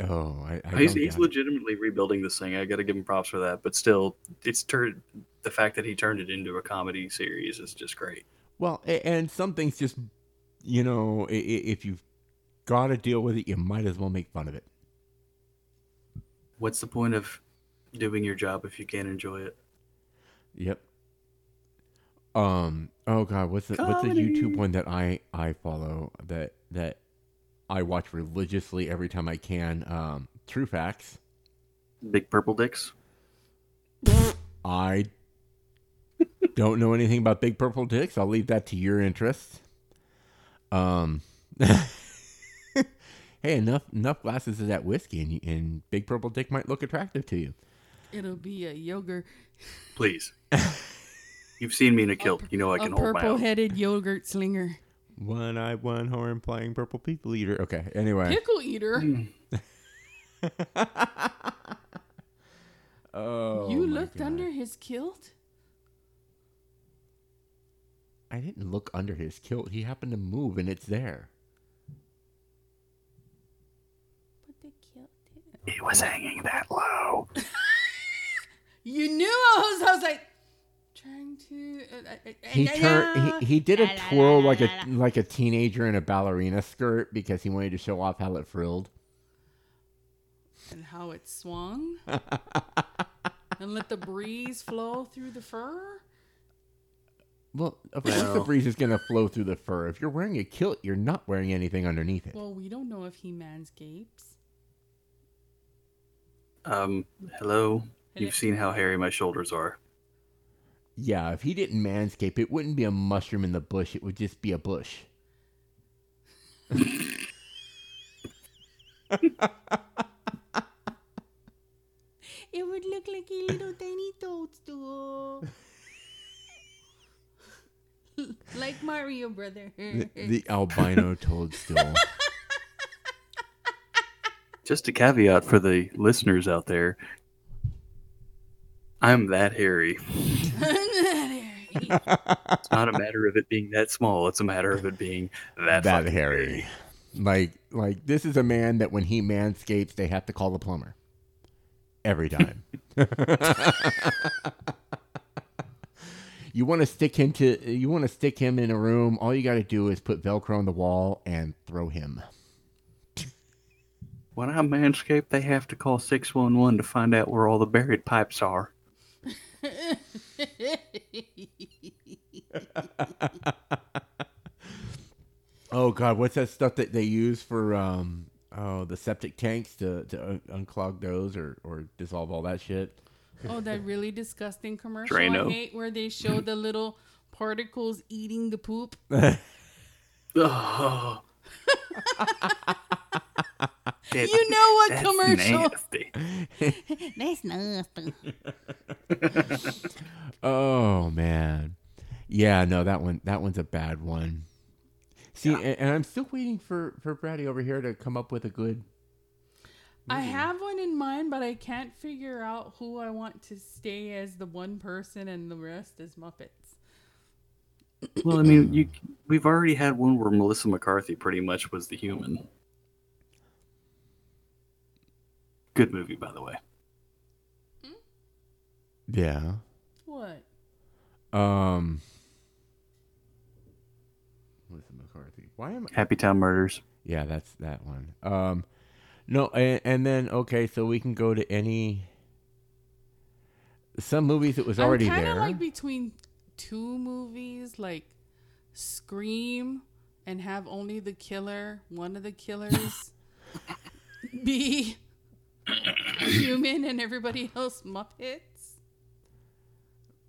Oh, I, I he's he's doubt it. legitimately rebuilding this thing. I got to give him props for that. But still, it's turned the fact that he turned it into a comedy series is just great. Well, and some things just, you know, i- i- if you've got to deal with it, you might as well make fun of it. What's the point of doing your job if you can't enjoy it? Yep. Um. Oh God, what's the what's the Comedy. YouTube one that I I follow that that I watch religiously every time I can? Um, True Facts. Big purple dicks. I don't know anything about Big Purple Dicks. I'll leave that to your interest. Um. hey, enough enough glasses of that whiskey, and, and Big Purple Dick might look attractive to you. It'll be a yogurt, Please. You've seen me in a kilt. You know I can hold my own. purple-headed yogurt slinger, One eye, one horn, playing purple people eater. Okay. Anyway. pickle eater. Hmm. Oh. you looked God. under his kilt. I didn't look under his kilt. He happened to move, and it's there. Put the kilt. He was hanging that low. You knew I was. I was like trying to. Uh, uh, uh, He turned. He, he did a La, la, twirl like a like a teenager in a ballerina skirt because he wanted to show off how it frilled. and how it swung, and let the breeze flow through the fur. Well, of course the breeze is gonna flow through the fur. If you're wearing a kilt, you're not wearing anything underneath it. Well, we don't know if he manscapes. Um, hello. And You've seen how hairy my shoulders are. Yeah, if he didn't manscape, it wouldn't be a mushroom in the bush. It would just be a bush. It would look like a little tiny toadstool. like Mario brother. The, the albino toadstool. Just a caveat for the listeners out there. I'm that hairy. It's not a matter of it being that small. It's a matter of it being that, that fucking hairy. Like, like this is a man that when he manscapes, they have to call the plumber every time. you want to stick him to, you want to stick him in a room. All you got to do is put Velcro on the wall and throw him. When I'm manscaped, they have to call 611 to find out where all the buried pipes are. Oh God, what's that stuff that they use for um oh the septic tanks to to un- unclog those or or dissolve all that shit? oh, that really disgusting commercial Drano. I hate where they show the little particles eating the poop. Oh. That- You know what that's commercial? nasty. That's nasty. Oh man, yeah, no, that one that one's a bad one. See, and, and I'm still waiting for for Brady over here to come up with a good. I have one in mind, but I can't figure out who I want to stay as the one person and the rest as Muppets. Well, I mean, you we've already had one where Melissa McCarthy pretty much was the human. Good movie, by the way. Yeah. What? Um. Melissa McCarthy. Why am I? Happy Town Murders. Yeah, that's that one. Um, no, and, and then okay, so we can go to any. Some movies that was already I'm kind there. of like between two movies, like Scream, and have only the killer, one of the killers, be human and everybody else Muppets.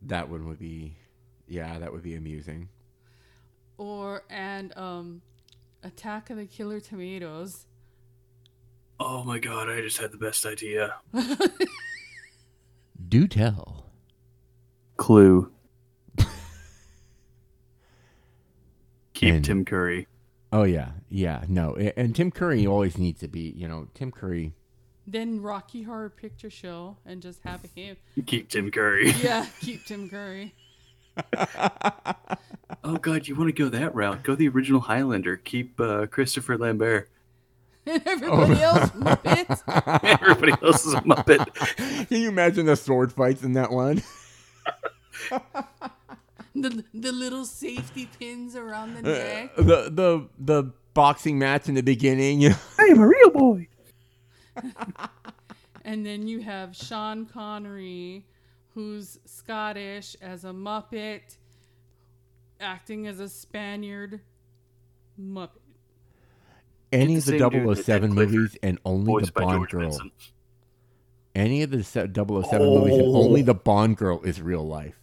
that one would be, yeah, that would be amusing. Or and um, Attack of the Killer Tomatoes. Oh my god, I just had the best idea. Do tell. Clue. Keep And- Tim Curry. Oh yeah, yeah, no, a- and Tim Curry always needs to be, you know, Tim Curry. Then Rocky Horror Picture Show and just have him. Keep Tim Curry. Yeah, keep Tim Curry. Oh god, you want to go that route? Go the original Highlander. Keep uh, Christopher Lambert. And everybody else Muppet. Everybody else is a Muppet. Can you imagine the sword fights in that one? The, the little safety pins around the Uh, neck. the the the boxing match in the beginning. I am a real boy. And then you have Sean Connery, who's Scottish as a Muppet, acting as a Spaniard Muppet. Any of the same 007 movies and only the Bond girl. Benson. Any of the se- 007 movies and Oh. only the Bond girl is real life.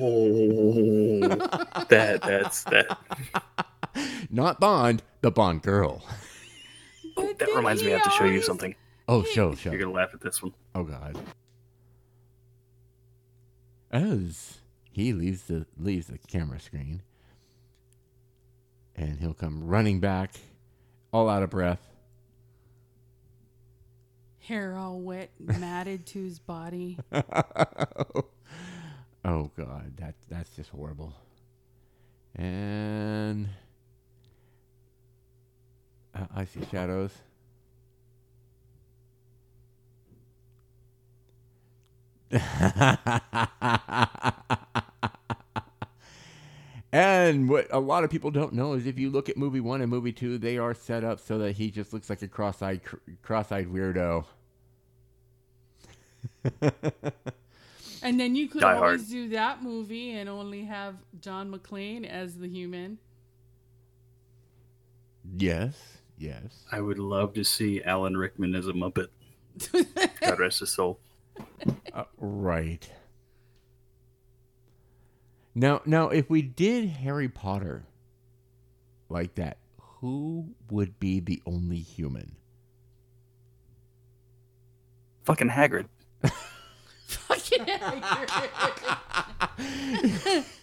Oh, that that's that. Not Bond, the Bond girl. But That reminds me, I have to show you something. Oh, show, show. You're gonna laugh at this one. Oh God. As he leaves the leaves the camera screen, and he'll come running back, all out of breath. Hair all wet, matted to his body. oh God, that that's just horrible. And uh, I see shadows. and what a lot of people don't know is if you look at movie one and movie two, they are set up so that he just looks like a cross-eyed, cr- cross-eyed weirdo. And then you could Die always Hard. do that movie and only have John McClane as the human. yes, yes. I would love to see Alan Rickman as a Muppet. God rest his soul. Uh, right. Now, now, if we did Harry Potter like that, who would be the only human? Fucking Hagrid. Fucking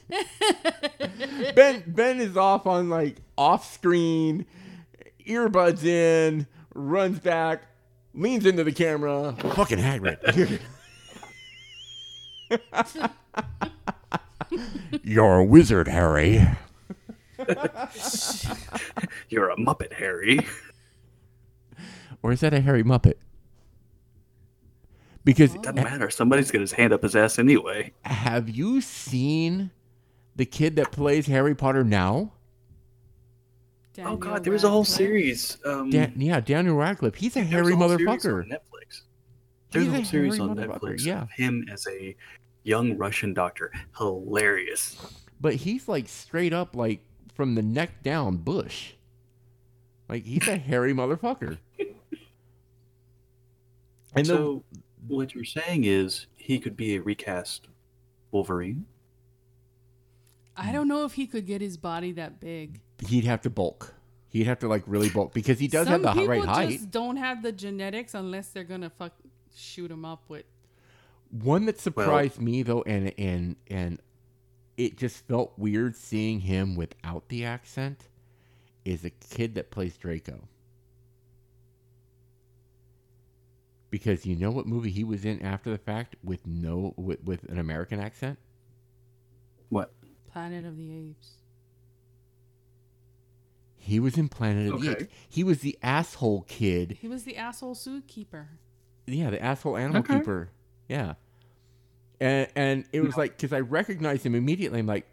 Ben Ben is off on like off screen, earbuds in, runs back, leans into the camera. Fucking Hagrid. You're a wizard, Harry. You're a Muppet, Harry. Or is that a Harry Muppet? Because it Doesn't matter. Somebody's got his hand up his ass anyway. have you seen the kid that plays Harry Potter now? oh God, there was a whole series. Um, Dan- yeah, Daniel Radcliffe. He's a there was Hairy a whole series motherfucker. on Netflix. There's He's a a whole series on Netflix. yeah. of him as a young Russian doctor. Hilarious. But he's like straight up like from the neck down Bush. Like he's a hairy motherfucker. And the, so, what you're saying is he could be a recast Wolverine. I don't know if he could get his body that big. he'd have to bulk. He'd have to like really bulk because he does Some have the right height. just don't have the genetics unless they're gonna fuck shoot him up with. One that surprised me though, and and and it just felt weird seeing him without the accent, is a kid that plays Draco. Because you know what movie he was in after the fact with no with, with an American accent? What? Planet of the Apes. He was in Planet of the Apes. He was the asshole kid. He was the asshole zookeeper. Yeah, the asshole animal Okay. keeper. Yeah. And and it was like because I recognized him immediately. I'm like,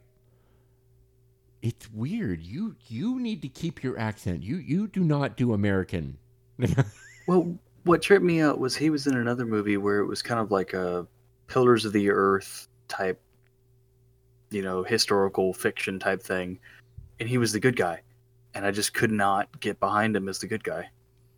it's weird. You you need to keep your accent. You you do not do American. Well, what tripped me out was he was in another movie where it was kind of like a Pillars of the Earth type, you know, historical fiction type thing, and he was the good guy, and I just could not get behind him as the good guy.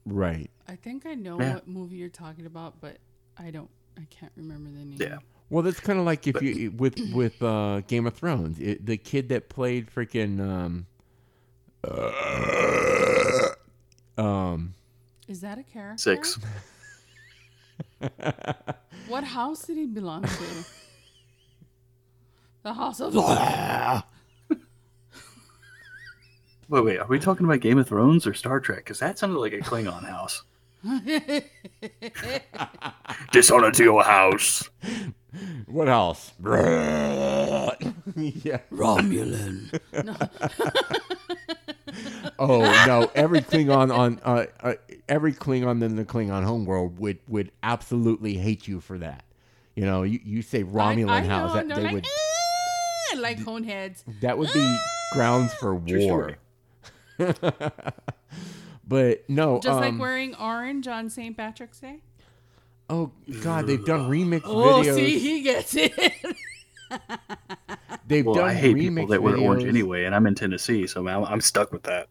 right. I think I know Yeah. what movie you're talking about, but I don't. I can't remember the name. Yeah. Well, that's kind of like if But- you with with uh, Game of Thrones, it, the kid that played freaking um, um, Is that a character? Six. What house did he belong to? the house of. Wait, wait, are we talking about Game of Thrones or Star Trek? Because that sounded like a Klingon house. Dishonor to your house. what else? yeah. Romulan. Oh no! Every Klingon on uh, uh, every Klingon in the Klingon homeworld would would absolutely hate you for that. You know, you, you say Romulan I, I house, know, that they're like, would "Eh," like coneheads. that would be grounds for war. but no, Just like um, wearing orange on St. Patrick's Day. oh god, they've done remix Oh, videos. see, he gets it. they've Well, done I hate remix people that wear orange anyway, and I'm in Tennessee, so I'm, I'm stuck with that.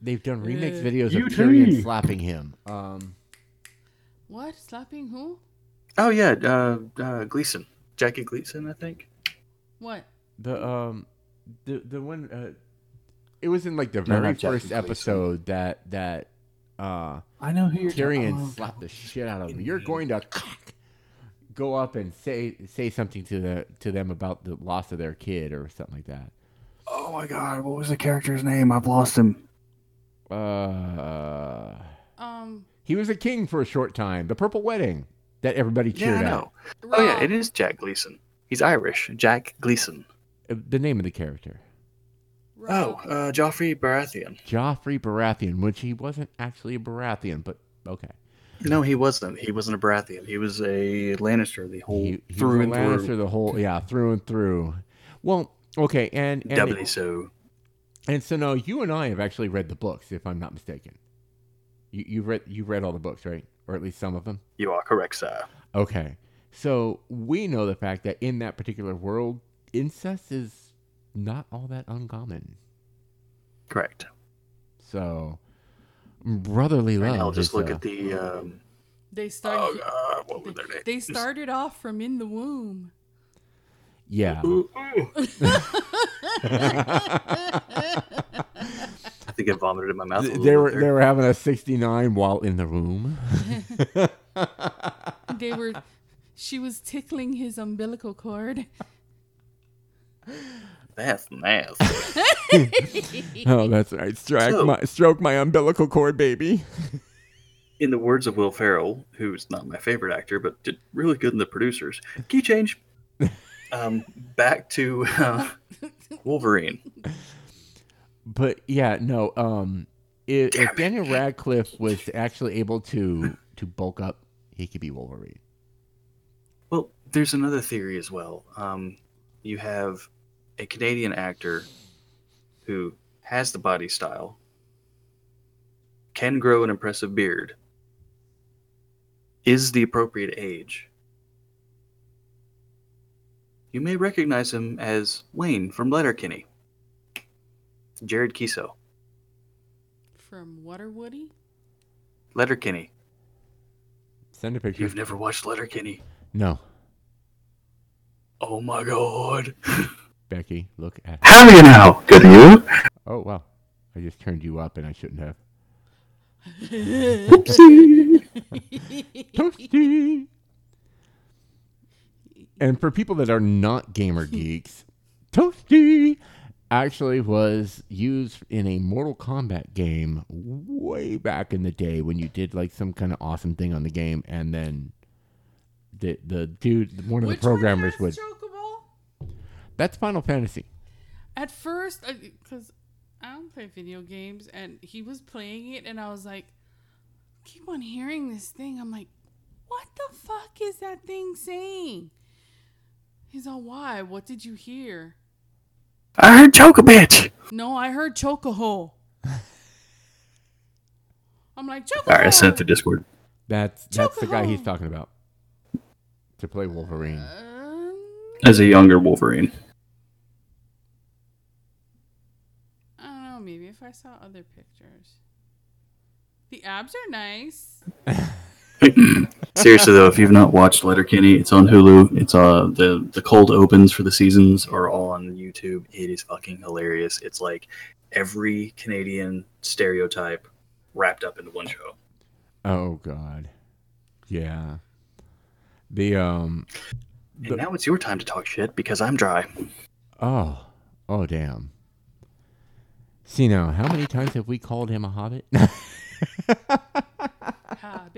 They've done remix Uh, videos of UT. Tyrion slapping him. Um, what? Slapping who? Oh yeah, uh, uh, Gleason, Jackie Gleason, I think. What? the um, the the one. Uh, it was in like the No, very not Jackie first Gleason. episode that that uh I know who you're Tyrion talking slapped the shit out of him. You're going to go up and say say something to the to them about the loss of their kid or something like that. Oh my god, what was the character's name? I've lost him. Uh, Um. he was a king for a short time. The Purple Wedding that everybody cheered I at. Oh yeah, it is Jack Gleeson. He's Irish. Jack Gleeson. Uh, The name of the character, Oh, uh, Joffrey Baratheon. Joffrey Baratheon, which he wasn't actually a Baratheon, but okay. No, he wasn't. He wasn't a Baratheon. He was a Lannister. The whole He, he through was and Lannister through. the whole yeah through and through. Well, okay, and and, Doubly so. And so now you and I have actually read the books, if I'm not mistaken. You you read you've read all the books, right? Or at least some of them. You are correct, sir. Okay, so we know the fact that in that particular world, incest is not all that uncommon. Correct. So brotherly Right love. now, just is, look uh, at the. Um, They oh started. God, what was their name? they started off from in the womb. Yeah. Ooh, ooh. I think I vomited in my mouth. a They were there. they were having a 69 while in the room. They were. She was tickling his umbilical cord. That's nasty. oh, that's right. Stroke So- my stroke my umbilical cord, baby. in the words of Will Ferrell, who's not my favorite actor, but did really good in the producers. Key change. Um, back to uh, Wolverine. But yeah, no. Um, if, if. Daniel Radcliffe was actually able to to bulk up, he could be Wolverine. Well, there's another theory as well. Um, you have a Canadian actor who has the body style, can grow an impressive beard, is the appropriate age. You may recognize him as Wayne from Letterkenny. Jared Keeso. From Waterwoody? Letterkenny. Letterkenny. Send a picture. You've never watched Letterkenny. No, Oh my god. Becky, look at. How are you now? Good to you? Oh wow, I just turned you up, and I shouldn't have. Oopsie. Toasty. And for people that are not gamer hmm. geeks, Toasty actually was used in a Mortal Kombat game way back in the day when you did like some kind of awesome thing on the game, and then the the dude, one of Which the programmers would. has That's Final Fantasy. At first, because I don't play video games, and he was playing it, and I was like, keep on hearing this thing. I'm like, what the fuck is that thing saying? He's all, why? What did you hear? I heard choke a bitch. No, I heard Chocobo. I'm like, Chocobo. All right, I sent the Discord. That's that's the guy he's talking about to play Wolverine. Um, As a younger Wolverine. I don't know, maybe if I saw other pictures. The abs are nice. Seriously though, if you've not watched Letterkenny, it's on Hulu. It's uh the the cold opens for the seasons are all on YouTube. It is fucking hilarious. It's like every Canadian stereotype wrapped up into one show. Oh God, yeah. The um. And now it's your time to talk shit because I'm dry. Oh, oh damn. See now, how many times have we called him a hobbit?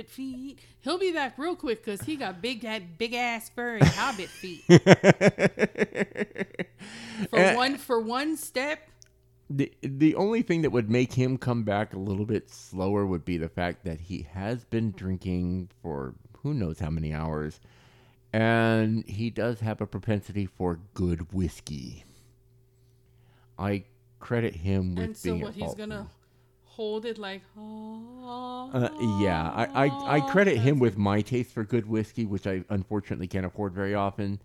Hobbit feet. He'll be back real quick because he got big, that big ass furry hobbit feet. For one, for one step, the the only thing that would make him come back a little bit slower would be the fact that he has been drinking for who knows how many hours, and he does have a propensity for good whiskey. I credit him with and so being what? at He's gonna hold it like. Oh, Uh, yeah, I, I, I credit him with my taste for good whiskey, which I unfortunately can't afford very often.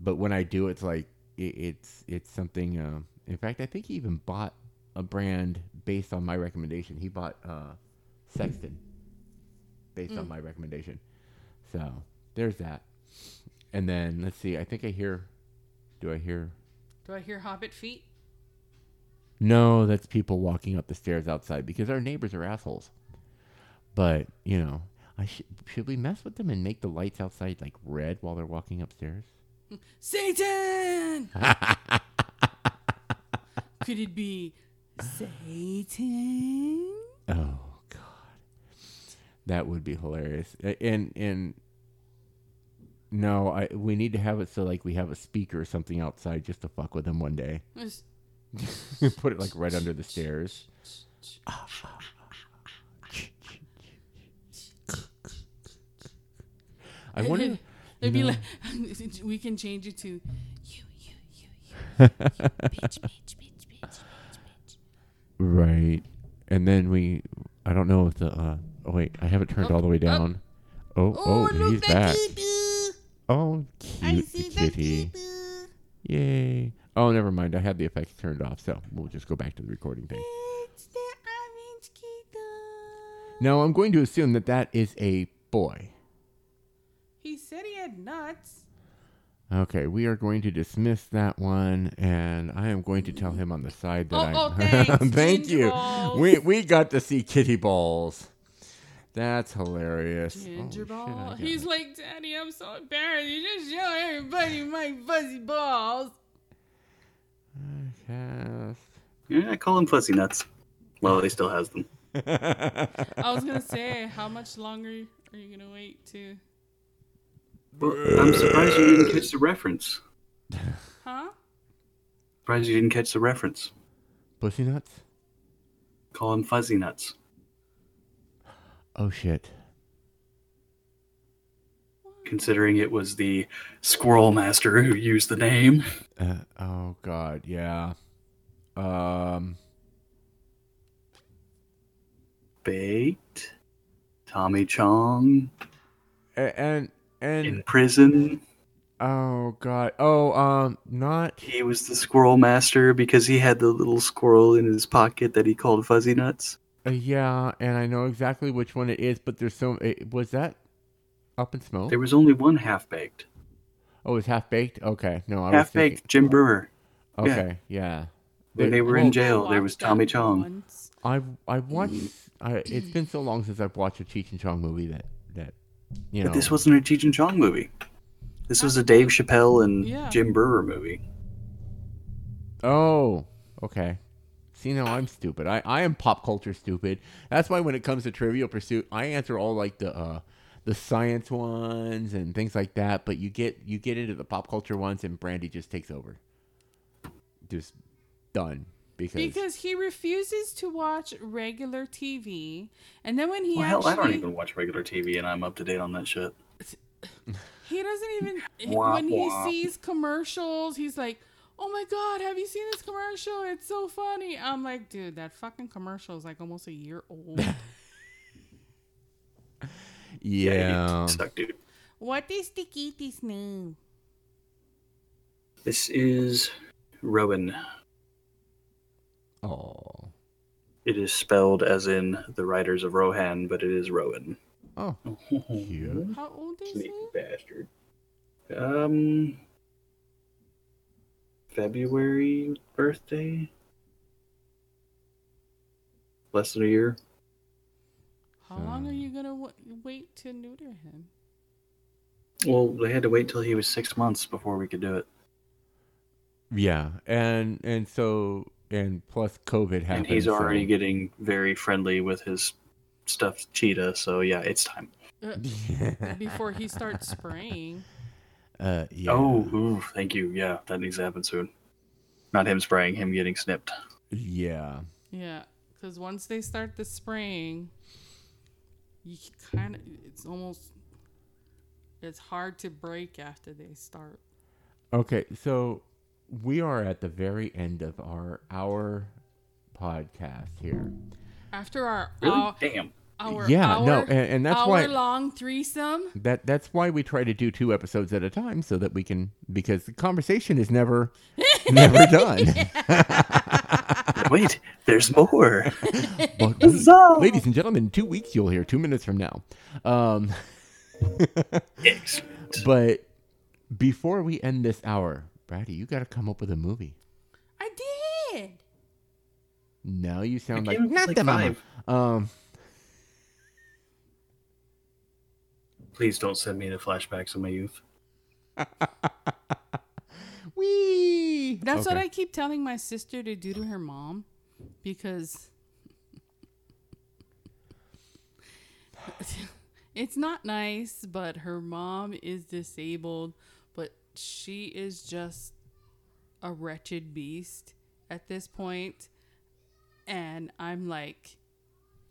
But when I do, it's like it, it's it's something. Uh, in fact, I think he even bought a brand based on my recommendation. He bought uh, Sexton based on my recommendation. So there's that. And then let's see. I think I hear. Do I hear? Do I hear hobbit feet? No, that's people walking up the stairs outside because our neighbors are assholes. But you know, I sh- should we mess with them and make the lights outside like red while they're walking upstairs? Satan! Could it be Satan? Oh God, that would be hilarious. And and no, I we need to have it so like we have a speaker or something outside just to fuck with them one day. Just- Put it like right under the stairs. I wonder. You be know- like we can change it to you, you, you, you, you, bitch, bitch, bitch, bitch, bitch, bitch. Right. And then we, I don't know if the, uh, oh wait, I have it turned Oh, all the way oh. down. Oh, oh, look he's back. Kitty. Oh, cute see the the kitty. kitty. Yay. Oh, never mind. I had the effects turned off, so we'll just go back to the recording thing. It's the orange kitty. Now, I'm going to assume that that is a boy. He said he had nuts. Okay, we are going to dismiss that one, and I am going to tell him on the side that Oh, I. oh, thanks, Thank you. balls. We we got to see kitty balls. That's hilarious. Oh, Ginger shit, I ball. got He's it. like, Daddy, I'm so embarrassed. You just show everybody my fuzzy balls. Cast. Yeah, I call them fuzzy nuts. Well, he still has them. I was gonna say, how much longer are you gonna wait to? Well, I'm surprised you didn't catch the reference. Huh? Surprised you didn't catch the reference. Pussy nuts? Call them fuzzy nuts. Oh shit. Considering it was the squirrel master who used the name. Uh, oh god, yeah. Um. Baked. Tommy Chong a- And and in prison. oh god. Oh um. Not. He was the squirrel master because he had the little squirrel in his pocket that he called fuzzy nuts. Uh, yeah, and I know exactly which one it is, but there's so. It, was that up in smoke? There was only one half baked. oh, it was half baked. Okay, no, I was Half thinking. baked Jim Breuer. Okay, yeah. When There- they were well, in jail, there was watched that Tommy Chong. once. I I watched. I, it's been so long since I've watched a Cheech and Chong movie that that you know. But this wasn't a Cheech and Chong movie. This was a Dave Chappelle and Yeah. Jim Breuer movie. Oh, okay. See, now I'm stupid. I, I am pop culture stupid. That's why when it comes to Trivial Pursuit, I answer all like the uh, the science ones and things like that. But you get you get into the pop culture ones, and Brandy just takes over. Just done because, Because he refuses to watch regular TV, and then when he Well, hell, I don't even watch regular TV, and I'm up to date on that shit. he doesn't even Wah, when he sees commercials, he's like, "Oh my god, have you seen this commercial? It's so funny." I'm like, "Dude, that fucking commercial is like almost a year old." yeah. you suck, dude. what is the kitty's name? This is Rowan. Oh, It is spelled as in the Riders of Rohan, but it is Rowan. oh, cute. How old is Sneaky he? bastard. Um, February birthday. Less than a year. How long are you gonna w- wait to neuter him? Well, they had to wait till he was six months before we could do it. Yeah, and and so and plus COVID happened. and he's so- already getting very friendly with his stuffed cheetah. So yeah, it's time. Uh, before he starts spraying. uh, yeah. Oh, ooh, thank you. Yeah, that needs to happen soon. Not him spraying, him getting snipped. yeah. Yeah, because once they start the spraying, you kind of it's almost it's hard to break after they start. Okay, so we are at the very end of our hour podcast here. After our Really? hour, Damn. our yeah, hour, no, and, and that's hour why long threesome. that that's why we try to do two episodes at a time so that we can because the conversation is never never done. Wait, there's more. But wait, Huzzah! ladies and gentlemen, in two weeks you'll hear two minutes from now. Um, but before we end this hour, Brady, you got to come up with a movie. I did. Now you sound like not like, the mama. five. Um, Please don't send me the flashbacks of my youth. That's what I keep telling my sister to do to her mom because it's not nice, but her mom is disabled, but she is just a wretched beast at this point. And I'm like,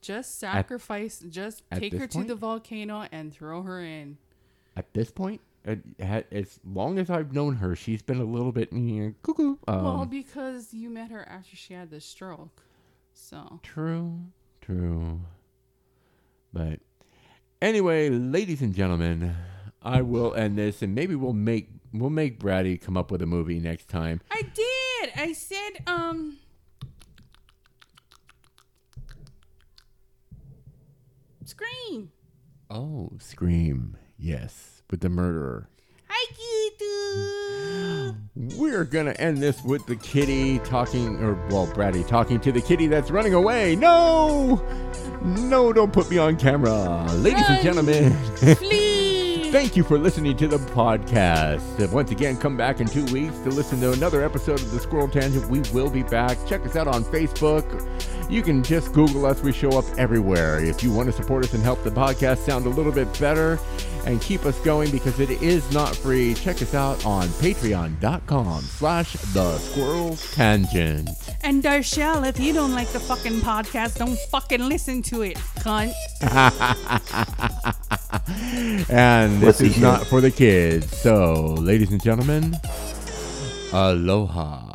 just sacrifice, just at take this her to the volcano and throw her in. at this point, as long as I've known her, she's been a little bit eh, cuckoo. Um, well, because you met her after she had the stroke. So True, true. But anyway, ladies and gentlemen, I will end this, and maybe we'll make we'll make Brady come up with a movie next time. I did. I said, um, Scream. Oh, Scream, yes, with the murderer. We're gonna end this with the kitty talking, or well, Brady talking to the kitty that's running away. No, no, don't put me on camera, ladies and gentlemen. Flee. Thank you for listening to the podcast. Once again, come back in two weeks to listen to another episode of the Squirrel Tangent. We will be back. Check us out on Facebook. You can just Google us. We show up everywhere. If you want to support us and help the podcast sound a little bit better and keep us going because it is not free, check us out on patreon.com slash the Squirrel Tangent. And Darshell, if you don't like the fucking podcast, don't fucking listen to it, cunt. And this is not for the kids. So, ladies and gentlemen, aloha.